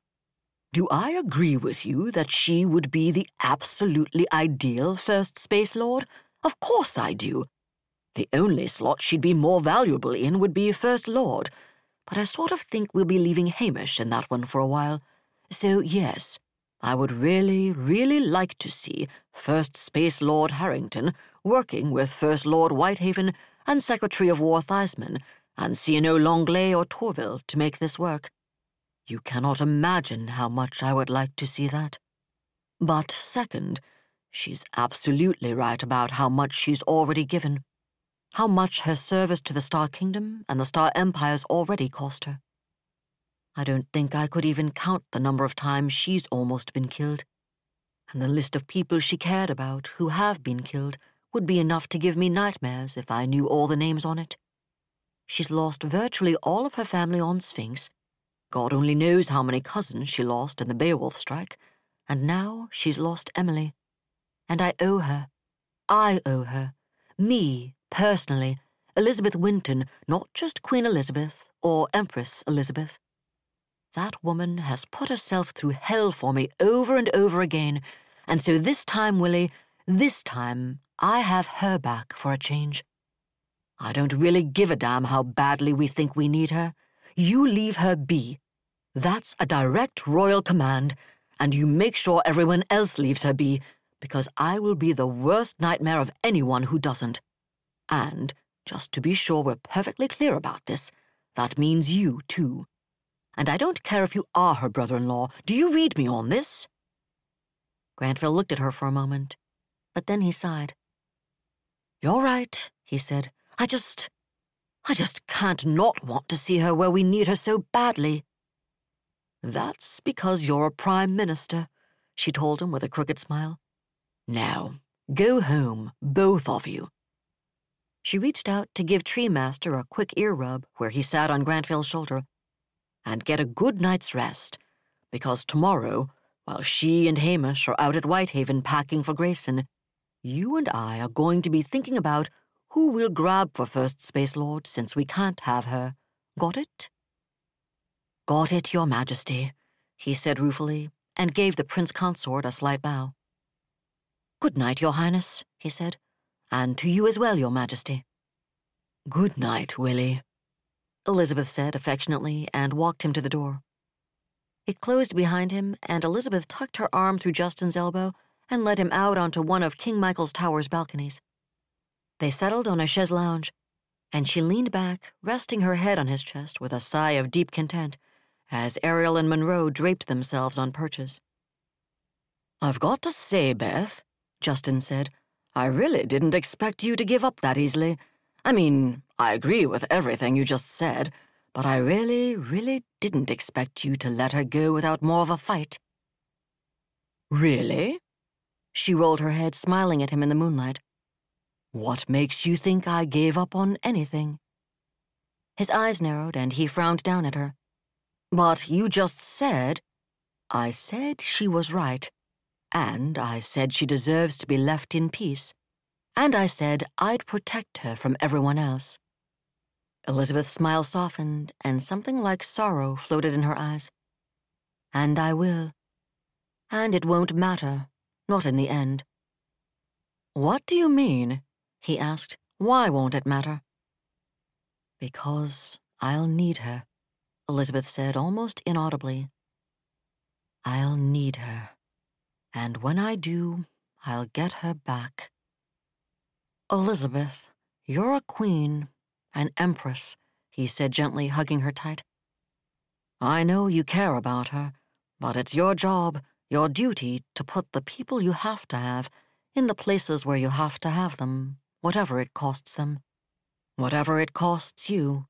Do I agree with you that she would be the absolutely ideal First Space Lord? Of course I do. The only slot she'd be more valuable in would be First Lord, but I sort of think we'll be leaving Hamish in that one for a while. So, yes, I would really, really like to see First Space Lord Harrington working with First Lord Whitehaven and Secretary of War Theismann and CNO Longley or Tourville to make this work. You cannot imagine how much I would like to see that. But second, she's absolutely right about how much she's already given, how much her service to the Star Kingdom and the Star Empire's already cost her. I don't think I could even count the number of times she's almost been killed. And the list of people she cared about who have been killed would be enough to give me nightmares if I knew all the names on it. She's lost virtually all of her family on Sphinx. God only knows how many cousins she lost in the Beowulf strike. And now she's lost Emily. And I owe her. I owe her. Me, personally, Elizabeth Winton, not just Queen Elizabeth or Empress Elizabeth. That woman has put herself through hell for me over and over again, and so this time, Willie, this time, I have her back for a change. I don't really give a damn how badly we think we need her. You leave her be. That's a direct royal command, and you make sure everyone else leaves her be, because I will be the worst nightmare of anyone who doesn't. And, just to be sure we're perfectly clear about this, that means you, too and I don't care if you are her brother in law. Do you read me on this? Grantville looked at her for a moment, but then he sighed. You're right, he said. I just. I just can't not want to see her where we need her so badly. That's because you're a prime minister, she told him with a crooked smile. Now, go home, both of you. She reached out to give Tree Master a quick ear rub where he sat on Grantville's shoulder and get a good night's rest, because tomorrow, while she and Hamish are out at Whitehaven packing for Grayson, you and I are going to be thinking about who we'll grab for First Space Lord since we can't have her. Got it? Got it, Your Majesty, he said ruefully, and gave the Prince Consort a slight bow. Good night, Your Highness, he said, and to you as well, Your Majesty. Good night, Willie. Elizabeth said affectionately and walked him to the door. It closed behind him, and Elizabeth tucked her arm through Justin's elbow and led him out onto one of King Michael's Tower's balconies. They settled on a chaise lounge, and she leaned back, resting her head on his chest with a sigh of deep content as Ariel and Monroe draped themselves on perches. I've got to say, Beth, Justin said, I really didn't expect you to give up that easily. I mean, I agree with everything you just said, but I really, really didn't expect you to let her go without more of a fight. Really? She rolled her head, smiling at him in the moonlight. What makes you think I gave up on anything? His eyes narrowed, and he frowned down at her. But you just said. I said she was right, and I said she deserves to be left in peace, and I said I'd protect her from everyone else. Elizabeth's smile softened, and something like sorrow floated in her eyes. And I will. And it won't matter, not in the end. What do you mean? he asked. Why won't it matter? Because I'll need her, Elizabeth said almost inaudibly. I'll need her. And when I do, I'll get her back. Elizabeth, you're a queen, an empress, he said gently, hugging her tight. I know you care about her, but it's your job, your duty, to put the people you have to have in the places where you have to have them, whatever it costs them. Whatever it costs you.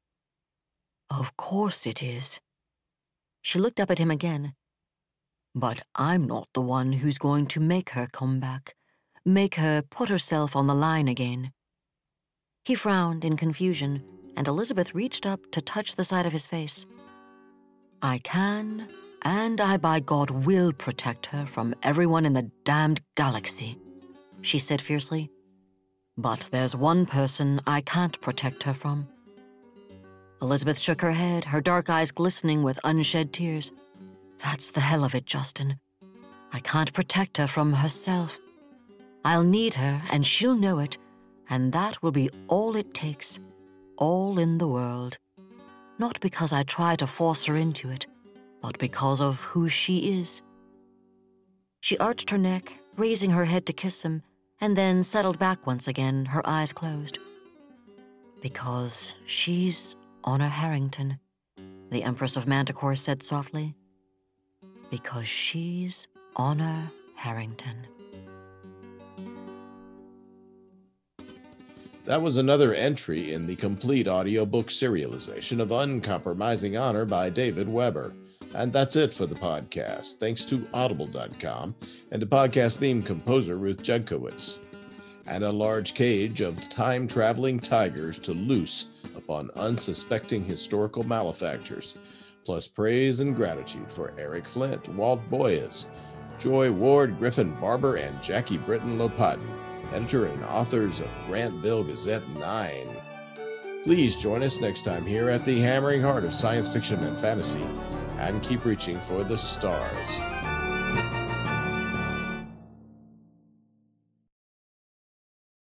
Of course it is. She looked up at him again. But I'm not the one who's going to make her come back, make her put herself on the line again. He frowned in confusion, and Elizabeth reached up to touch the side of his face. I can, and I by God will protect her from everyone in the damned galaxy, she said fiercely. But there's one person I can't protect her from. Elizabeth shook her head, her dark eyes glistening with unshed tears. That's the hell of it, Justin. I can't protect her from herself. I'll need her, and she'll know it, and that will be all it takes, all in the world. Not because I try to force her into it, but because of who she is. She arched her neck, raising her head to kiss him, and then settled back once again, her eyes closed. Because she's Honor Harrington, the Empress of Manticore said softly. Because she's Honor Harrington. That was another entry in the complete audiobook serialization of Uncompromising Honor by David Weber. And that's it for the podcast. Thanks to Audible.com and to podcast theme composer Ruth Judkowitz. And a large cage of time traveling tigers to loose upon unsuspecting historical malefactors, plus praise and gratitude for Eric Flint, Walt Boyes, Joy Ward, Griffin Barber, and Jackie Britton Lopatin, editor and authors of Grantville Gazette 9. Please join us next time here at the hammering heart of science fiction and fantasy and keep reaching for the stars.